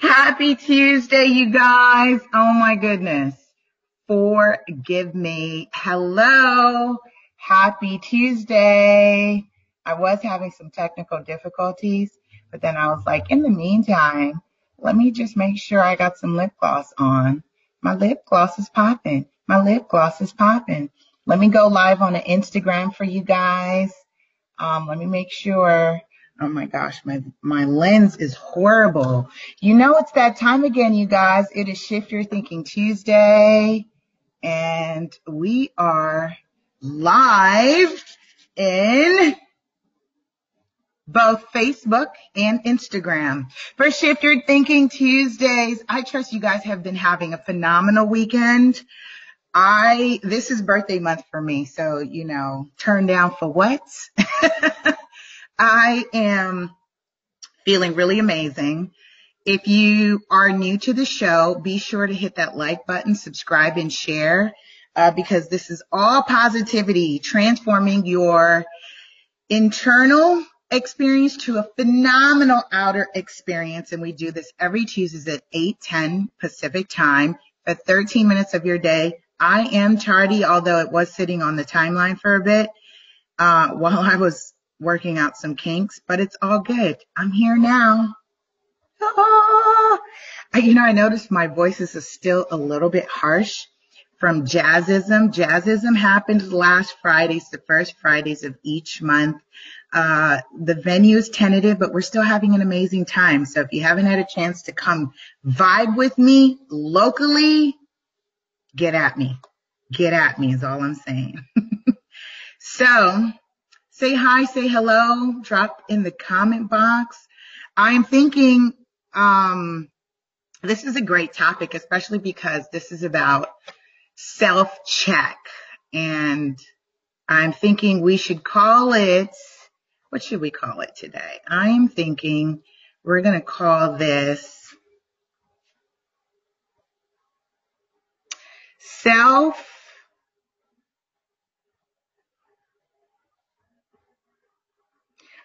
Happy Tuesday, you guys. Oh my goodness. Forgive me. Hello. Happy Tuesday. I was having some technical difficulties, but then I was like, in the meantime, let me just make sure I got some lip gloss on. My lip gloss is popping. My lip gloss is popping. Let me go live on the Instagram for you guys. Um, let me make sure Oh my gosh, my, my lens is horrible. You know, it's that time again, you guys. It is Shift Your Thinking Tuesday and we are live in both Facebook and Instagram for Shift Your Thinking Tuesdays. I trust you guys have been having a phenomenal weekend. I, this is birthday month for me. So, you know, turn down for what? I am feeling really amazing. If you are new to the show, be sure to hit that like button, subscribe and share, uh, because this is all positivity, transforming your internal experience to a phenomenal outer experience. And we do this every Tuesdays at 8, 10 Pacific time for 13 minutes of your day. I am tardy, although it was sitting on the timeline for a bit, uh, while I was working out some kinks, but it's all good. I'm here now. Ah! I, you know, I noticed my voice is still a little bit harsh from Jazzism. Jazzism happens last Fridays, the first Fridays of each month. Uh, the venue is tentative, but we're still having an amazing time. So if you haven't had a chance to come vibe with me locally, get at me. Get at me is all I'm saying. so say hi, say hello, drop in the comment box. I am thinking um, this is a great topic, especially because this is about self check. And I'm thinking we should call it, what should we call it today? I'm thinking we're going to call this self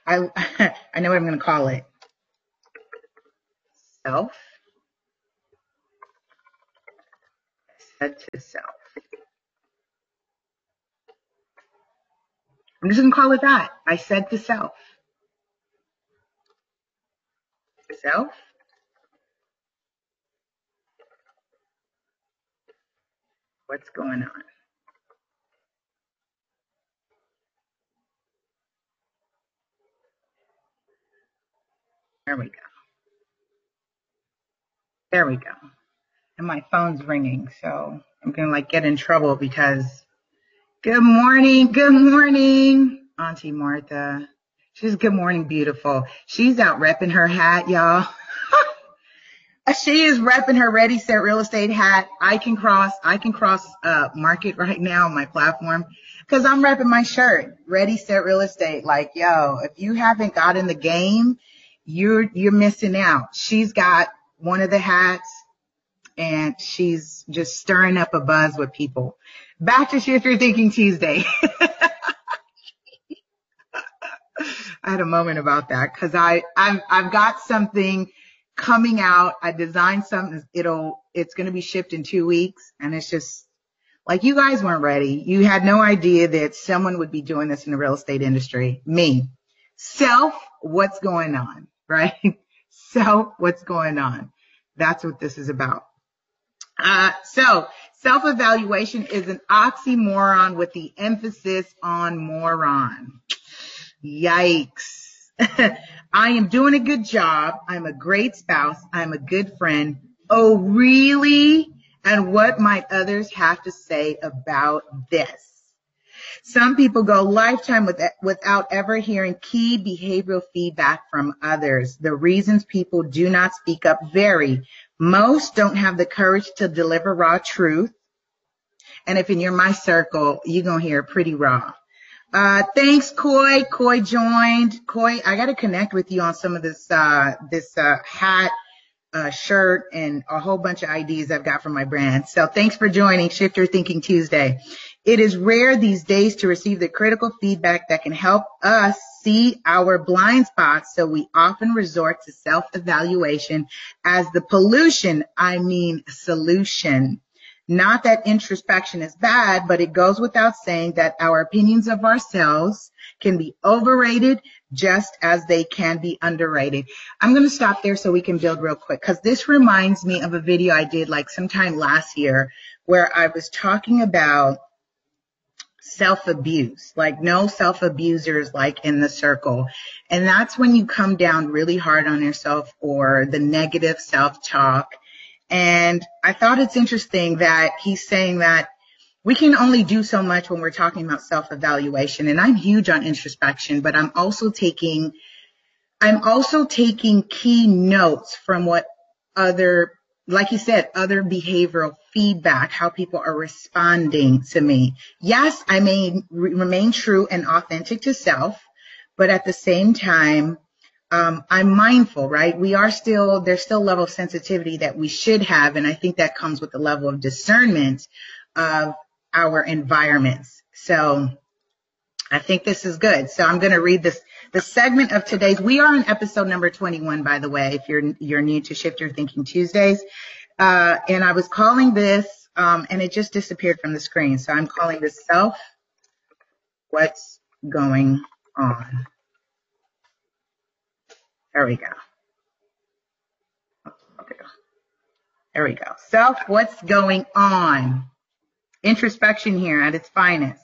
I I know what I'm going to call it. Self. Said to self. I'm just going to call it that. I said to self. Self. What's going on? There we go. There we go. And my phone's ringing, so I'm gonna like get in trouble because good morning, good morning, Auntie Martha. She's good morning, beautiful. She's out repping her hat, y'all. she is repping her ready set real estate hat. I can cross, I can cross uh market right now on my platform because I'm repping my shirt, ready set real estate. Like, yo, if you haven't got in the game you're you're missing out. She's got one of the hats and she's just stirring up a buzz with people. Back to Shift Your Thinking Tuesday. I had a moment about that because I I've I've got something coming out. I designed something. It'll it's going to be shipped in two weeks, and it's just like you guys weren't ready. You had no idea that someone would be doing this in the real estate industry. Me, self. What's going on? right? So what's going on? That's what this is about. Uh, so self-evaluation is an oxymoron with the emphasis on moron. Yikes. I am doing a good job. I'm a great spouse. I'm a good friend. Oh, really? And what might others have to say about this? Some people go lifetime with, without ever hearing key behavioral feedback from others. The reasons people do not speak up vary. Most don't have the courage to deliver raw truth. And if in your my circle, you're going to hear pretty raw. Uh, thanks, Coy. Coy joined. Coy, I got to connect with you on some of this, uh, this, uh, hat, uh, shirt and a whole bunch of ideas I've got from my brand. So thanks for joining Shift Your Thinking Tuesday. It is rare these days to receive the critical feedback that can help us see our blind spots, so we often resort to self-evaluation as the pollution, I mean solution. Not that introspection is bad, but it goes without saying that our opinions of ourselves can be overrated just as they can be underrated. I'm going to stop there so we can build real quick because this reminds me of a video I did like sometime last year where I was talking about self abuse, like no self abusers like in the circle. And that's when you come down really hard on yourself or the negative self talk. And I thought it's interesting that he's saying that we can only do so much when we're talking about self evaluation. And I'm huge on introspection, but I'm also taking, I'm also taking key notes from what other, like you said, other behavioral feedback, how people are responding to me. Yes, I may re- remain true and authentic to self, but at the same time, um, I'm mindful, right? We are still, there's still level of sensitivity that we should have. And I think that comes with the level of discernment of our environments. So I think this is good. So I'm going to read this, the segment of today's, we are in episode number 21, by the way, if you're, you're new to Shift Your Thinking Tuesdays. Uh, and I was calling this, um, and it just disappeared from the screen. So I'm calling this self, what's going on. There we go. There we go. Self, what's going on? Introspection here at its finest.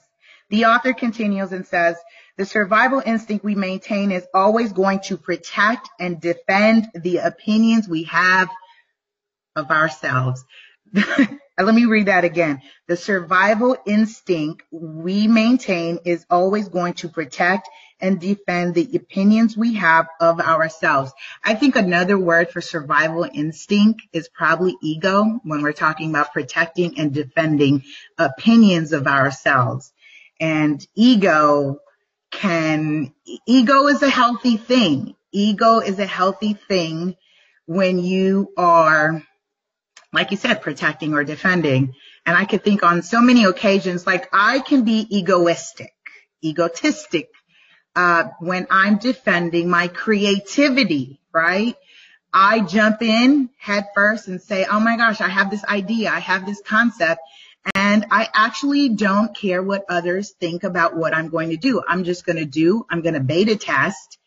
The author continues and says, the survival instinct we maintain is always going to protect and defend the opinions we have of ourselves. Let me read that again. The survival instinct we maintain is always going to protect and defend the opinions we have of ourselves. I think another word for survival instinct is probably ego when we're talking about protecting and defending opinions of ourselves. And ego can, ego is a healthy thing. Ego is a healthy thing when you are like you said, protecting or defending. And I could think on so many occasions, like I can be egoistic, egotistic, uh, when I'm defending my creativity, right? I jump in head first and say, Oh my gosh, I have this idea. I have this concept. And I actually don't care what others think about what I'm going to do. I'm just going to do, I'm going to beta test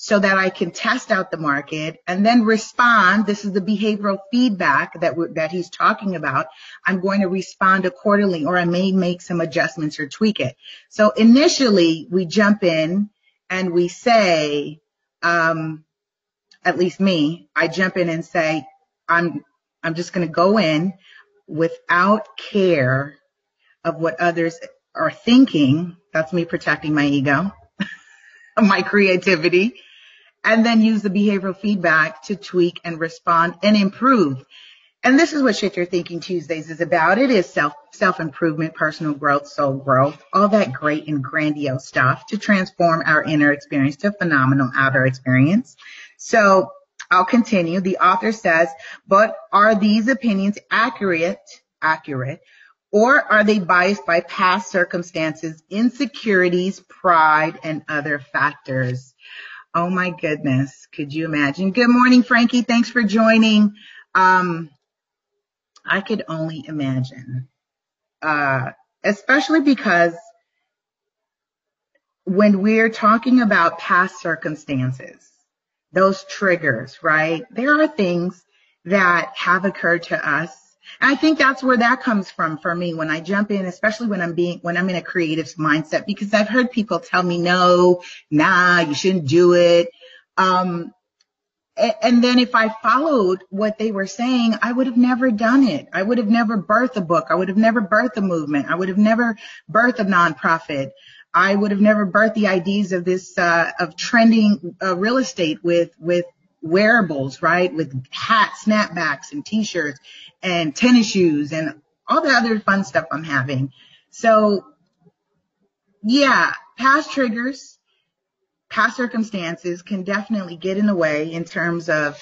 so that I can test out the market and then respond. This is the behavioral feedback that that he's talking about. I'm going to respond accordingly, or I may make some adjustments or tweak it. So initially, we jump in and we say, um, at least me, I jump in and say, I'm I'm just going to go in without care of what others are thinking. That's me protecting my ego, my creativity and then use the behavioral feedback to tweak and respond and improve. And this is what Shift Your Thinking Tuesdays is about. It is self, self-improvement, personal growth, soul growth, all that great and grandiose stuff to transform our inner experience to phenomenal outer experience. So I'll continue. The author says, but are these opinions accurate, accurate, or are they biased by past circumstances, insecurities, pride, and other factors? Oh my goodness. Could you imagine? Good morning, Frankie. Thanks for joining. Um, I could only imagine, uh, especially because when we're talking about past circumstances, those triggers, right? There are things that have occurred to us I think that's where that comes from for me when I jump in, especially when I'm being, when I'm in a creative mindset, because I've heard people tell me, no, nah, you shouldn't do it. Um, and then if I followed what they were saying, I would have never done it. I would have never birthed a book. I would have never birthed a movement. I would have never birthed a nonprofit. I would have never birthed the ideas of this, uh, of trending uh, real estate with, with wearables, right? With hats, snapbacks and t-shirts and tennis shoes and all the other fun stuff I'm having. So yeah, past triggers, past circumstances can definitely get in the way in terms of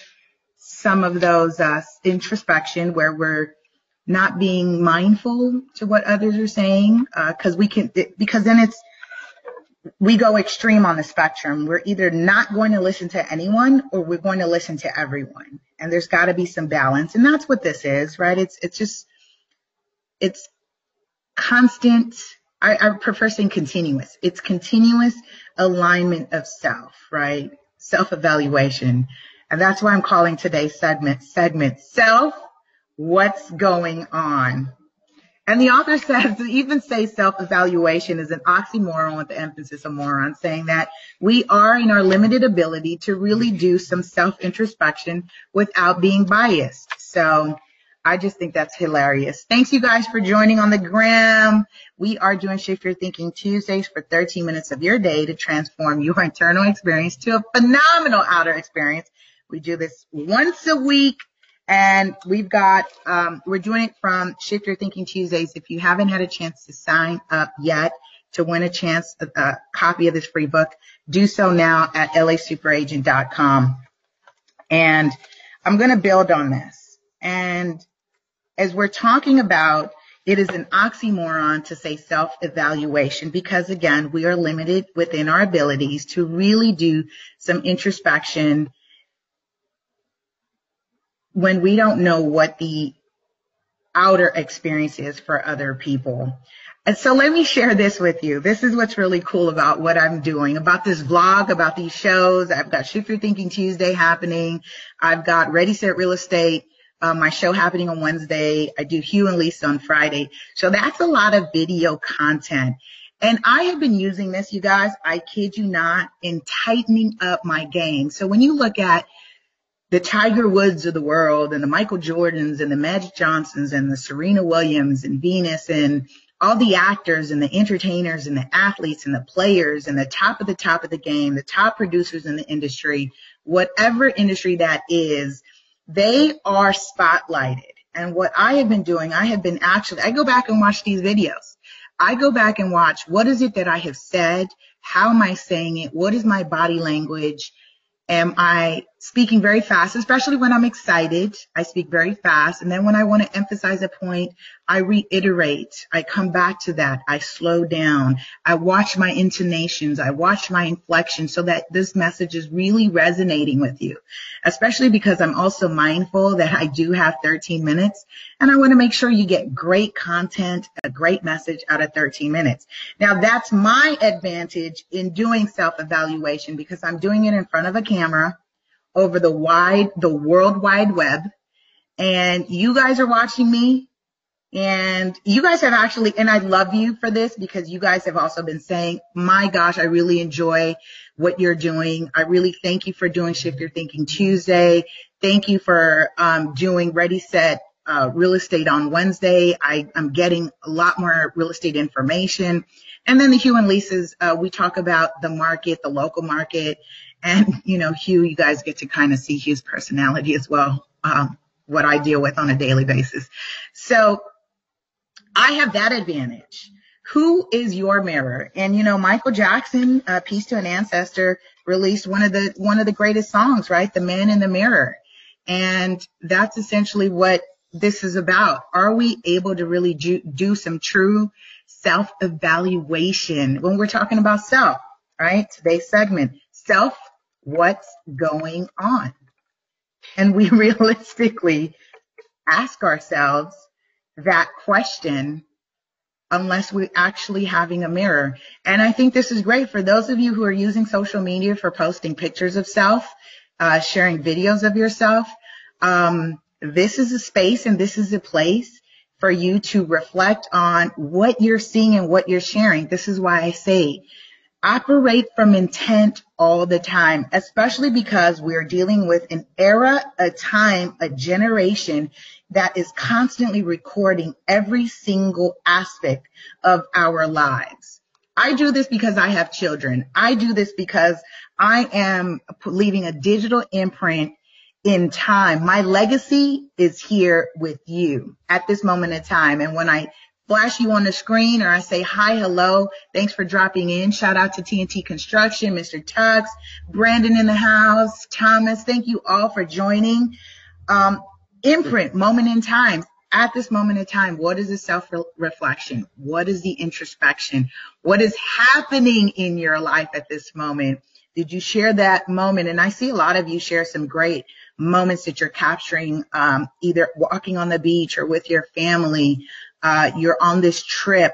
some of those uh, introspection where we're not being mindful to what others are saying, because uh, we can, because then it's, we go extreme on the spectrum. We're either not going to listen to anyone or we're going to listen to everyone. And there's got to be some balance. And that's what this is, right? It's, it's just, it's constant. I, I prefer saying continuous. It's continuous alignment of self, right? Self evaluation. And that's why I'm calling today's segment, segment self, what's going on? And the author says to even say self-evaluation is an oxymoron with the emphasis of moron, saying that we are in our limited ability to really do some self-introspection without being biased. So I just think that's hilarious. Thanks you guys for joining on the gram. We are doing Shift Your Thinking Tuesdays for 13 minutes of your day to transform your internal experience to a phenomenal outer experience. We do this once a week and we've got, um, we're doing it from Shift Your Thinking Tuesdays. If you haven't had a chance to sign up yet to win a chance, a, a copy of this free book, do so now at lasuperagent.com. And I'm going to build on this. And as we're talking about, it is an oxymoron to say self-evaluation because again, we are limited within our abilities to really do some introspection when we don't know what the outer experience is for other people. And so let me share this with you. This is what's really cool about what I'm doing, about this vlog, about these shows. I've got Shift Your Thinking Tuesday happening. I've got Ready Set Real Estate, um, my show happening on Wednesday. I do Hugh and Lisa on Friday. So that's a lot of video content. And I have been using this, you guys, I kid you not, in tightening up my game. So when you look at the Tiger Woods of the world and the Michael Jordans and the Magic Johnsons and the Serena Williams and Venus and all the actors and the entertainers and the athletes and the players and the top of the top of the game, the top producers in the industry, whatever industry that is, they are spotlighted. And what I have been doing, I have been actually, I go back and watch these videos. I go back and watch what is it that I have said? How am I saying it? What is my body language? Am I speaking very fast, especially when I'm excited. I speak very fast. And then when I want to emphasize a point, I reiterate. I come back to that. I slow down. I watch my intonations. I watch my inflection so that this message is really resonating with you, especially because I'm also mindful that I do have 13 minutes and I want to make sure you get great content, a great message out of 13 minutes. Now that's my advantage in doing self evaluation because I'm doing it in front of a camera over the wide, the world wide web. And you guys are watching me and you guys have actually, and I love you for this because you guys have also been saying, my gosh, I really enjoy what you're doing. I really thank you for doing Shift Your Thinking Tuesday. Thank you for um, doing Ready Set uh, Real Estate on Wednesday. I, am getting a lot more real estate information. And then the Hugh and Lisa's, uh, we talk about the market, the local market, and, you know, Hugh, you guys get to kind of see Hugh's personality as well, um, what I deal with on a daily basis. So I have that advantage. Who is your mirror? And you know, Michael Jackson, uh, "Peace to an Ancestor," released one of the one of the greatest songs, right? "The Man in the Mirror," and that's essentially what this is about. Are we able to really do, do some true self evaluation when we're talking about self? Right? Today's segment, self what's going on? And we realistically ask ourselves that question unless we're actually having a mirror. And I think this is great for those of you who are using social media for posting pictures of self, uh, sharing videos of yourself. Um, this is a space and this is a place for you to reflect on what you're seeing and what you're sharing. This is why I say operate from intent all the time, especially because we're dealing with an era, a time, a generation that is constantly recording every single aspect of our lives. I do this because I have children. I do this because I am leaving a digital imprint in time. My legacy is here with you at this moment in time. And when I flash you on the screen or I say hi, hello, thanks for dropping in. Shout out to TNT Construction, Mr. Tux, Brandon in the house, Thomas. Thank you all for joining. Um, imprint, moment in time. at this moment in time, what is the self reflection? What is the introspection? What is happening in your life at this moment? Did you share that moment? And I see a lot of you share some great moments that you're capturing, um, either walking on the beach or with your family. Uh, you're on this trip.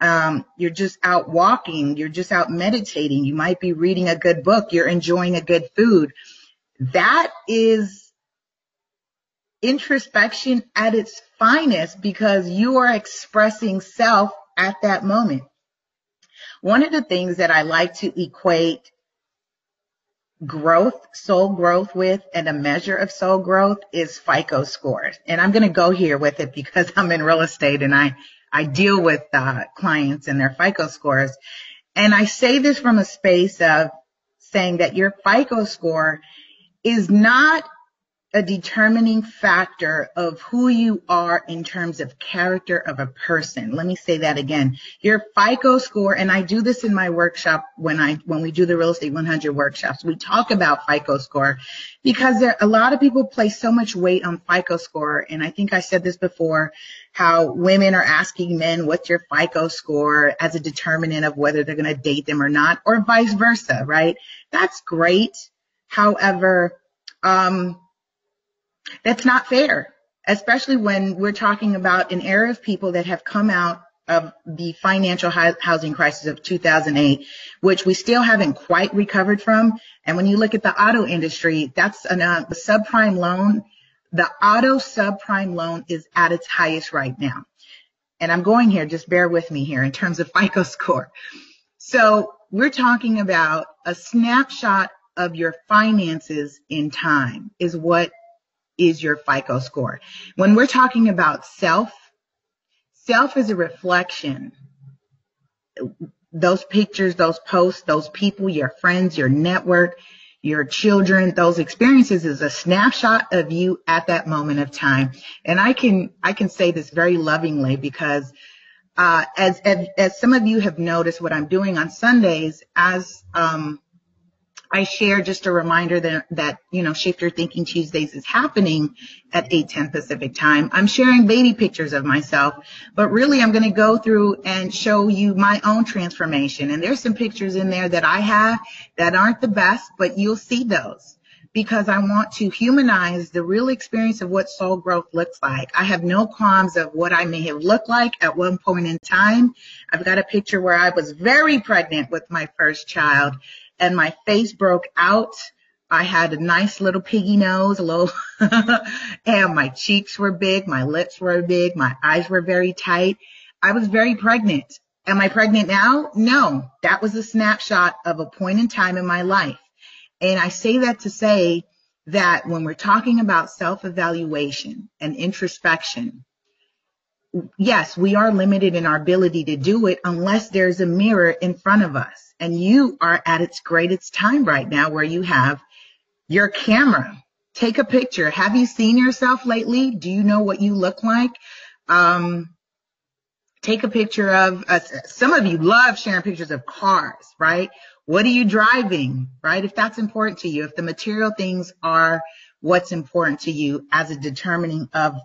Um, you're just out walking. You're just out meditating. You might be reading a good book. You're enjoying a good food. That is introspection at its finest because you are expressing self at that moment. One of the things that I like to equate growth, soul growth with, and a measure of soul growth is FICO scores. And I'm going to go here with it because I'm in real estate and I, I deal with uh, clients and their FICO scores. And I say this from a space of saying that your FICO score is not a determining factor of who you are in terms of character of a person. Let me say that again. Your FICO score, and I do this in my workshop when I, when we do the real estate 100 workshops, we talk about FICO score because there, a lot of people place so much weight on FICO score. And I think I said this before, how women are asking men, what's your FICO score as a determinant of whether they're going to date them or not, or vice versa, right? That's great. However, um, that's not fair, especially when we're talking about an era of people that have come out of the financial housing crisis of 2008, which we still haven't quite recovered from. And when you look at the auto industry, that's a uh, subprime loan. The auto subprime loan is at its highest right now. And I'm going here, just bear with me here in terms of FICO score. So we're talking about a snapshot of your finances in time is what is your FICO score. When we're talking about self, self is a reflection. Those pictures, those posts, those people, your friends, your network, your children, those experiences is a snapshot of you at that moment of time. And I can, I can say this very lovingly because uh, as, as, as some of you have noticed what I'm doing on Sundays as um, I share just a reminder that, that, you know, Shift Your Thinking Tuesdays is happening at 8:10 Pacific time. I'm sharing baby pictures of myself, but really I'm going to go through and show you my own transformation. And there's some pictures in there that I have that aren't the best, but you'll see those because I want to humanize the real experience of what soul growth looks like. I have no qualms of what I may have looked like at one point in time. I've got a picture where I was very pregnant with my first child and my face broke out. I had a nice little piggy nose, a little, and my cheeks were big, my lips were big, my eyes were very tight. I was very pregnant. Am I pregnant now? No, that was a snapshot of a point in time in my life. And I say that to say that when we're talking about self-evaluation and introspection, yes, we are limited in our ability to do it unless there's a mirror in front of us and you are at its greatest time right now where you have your camera. Take a picture. Have you seen yourself lately? Do you know what you look like? Um, take a picture of uh, some of you love sharing pictures of cars, right? What are you driving, right? If that's important to you, if the material things are what's important to you as a determining of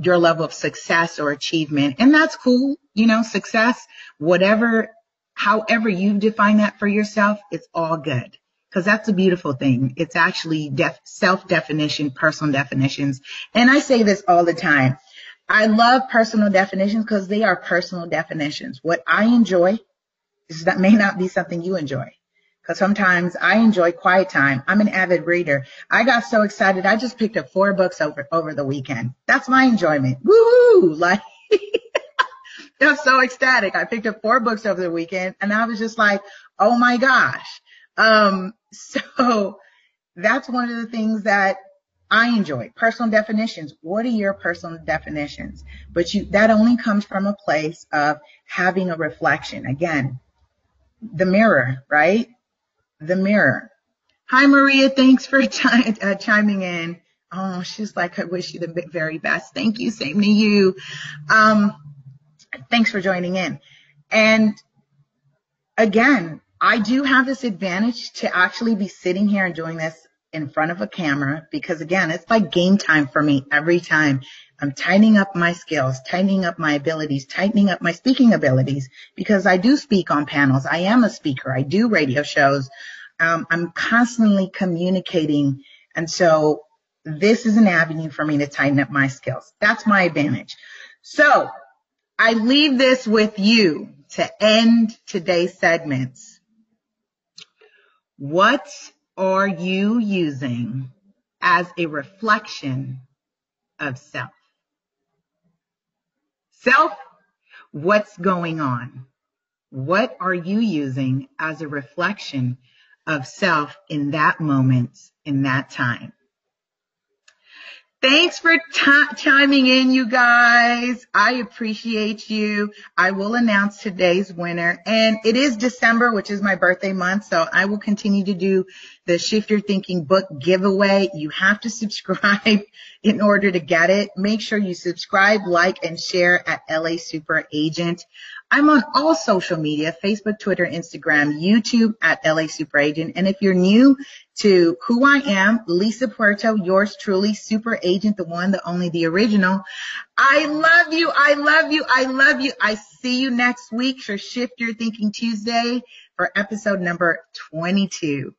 your level of success or achievement. And that's cool. You know, success, whatever however you define that for yourself, it's all good. Cause that's a beautiful thing. It's actually def- self-definition, personal definitions. And I say this all the time. I love personal definitions because they are personal definitions. What I enjoy is that may not be something you enjoy. Sometimes I enjoy quiet time. I'm an avid reader. I got so excited. I just picked up four books over, over the weekend. That's my enjoyment. Woo! Like, I'm so ecstatic. I picked up four books over the weekend and I was just like, oh my gosh. Um, so that's one of the things that I enjoy. Personal definitions. What are your personal definitions? But you, that only comes from a place of having a reflection. Again, the mirror, right? The mirror. Hi, Maria. Thanks for ch- uh, chiming in. Oh, she's like, I wish you the very best. Thank you. Same to you. Um, thanks for joining in. And again, I do have this advantage to actually be sitting here and doing this in front of a camera because again, it's like game time for me every time. I'm tightening up my skills, tightening up my abilities, tightening up my speaking abilities because I do speak on panels. I am a speaker. I do radio shows. Um, I'm constantly communicating. And so this is an avenue for me to tighten up my skills. That's my advantage. So I leave this with you to end today's segments. What are you using as a reflection of self? Self, what's going on? What are you using as a reflection of self in that moment, in that time? Thanks for t- chiming in, you guys. I appreciate you. I will announce today's winner. And it is December, which is my birthday month. So I will continue to do the Shift Your Thinking book giveaway. You have to subscribe in order to get it. Make sure you subscribe, like, and share at LA Super Agent. I'm on all social media, Facebook, Twitter, Instagram, YouTube at LA Super Agent. And if you're new to who I am, Lisa Puerto, yours truly, super agent, the one, the only, the original. I love you. I love you. I love you. I see you next week for Shift Your Thinking Tuesday for episode number 22.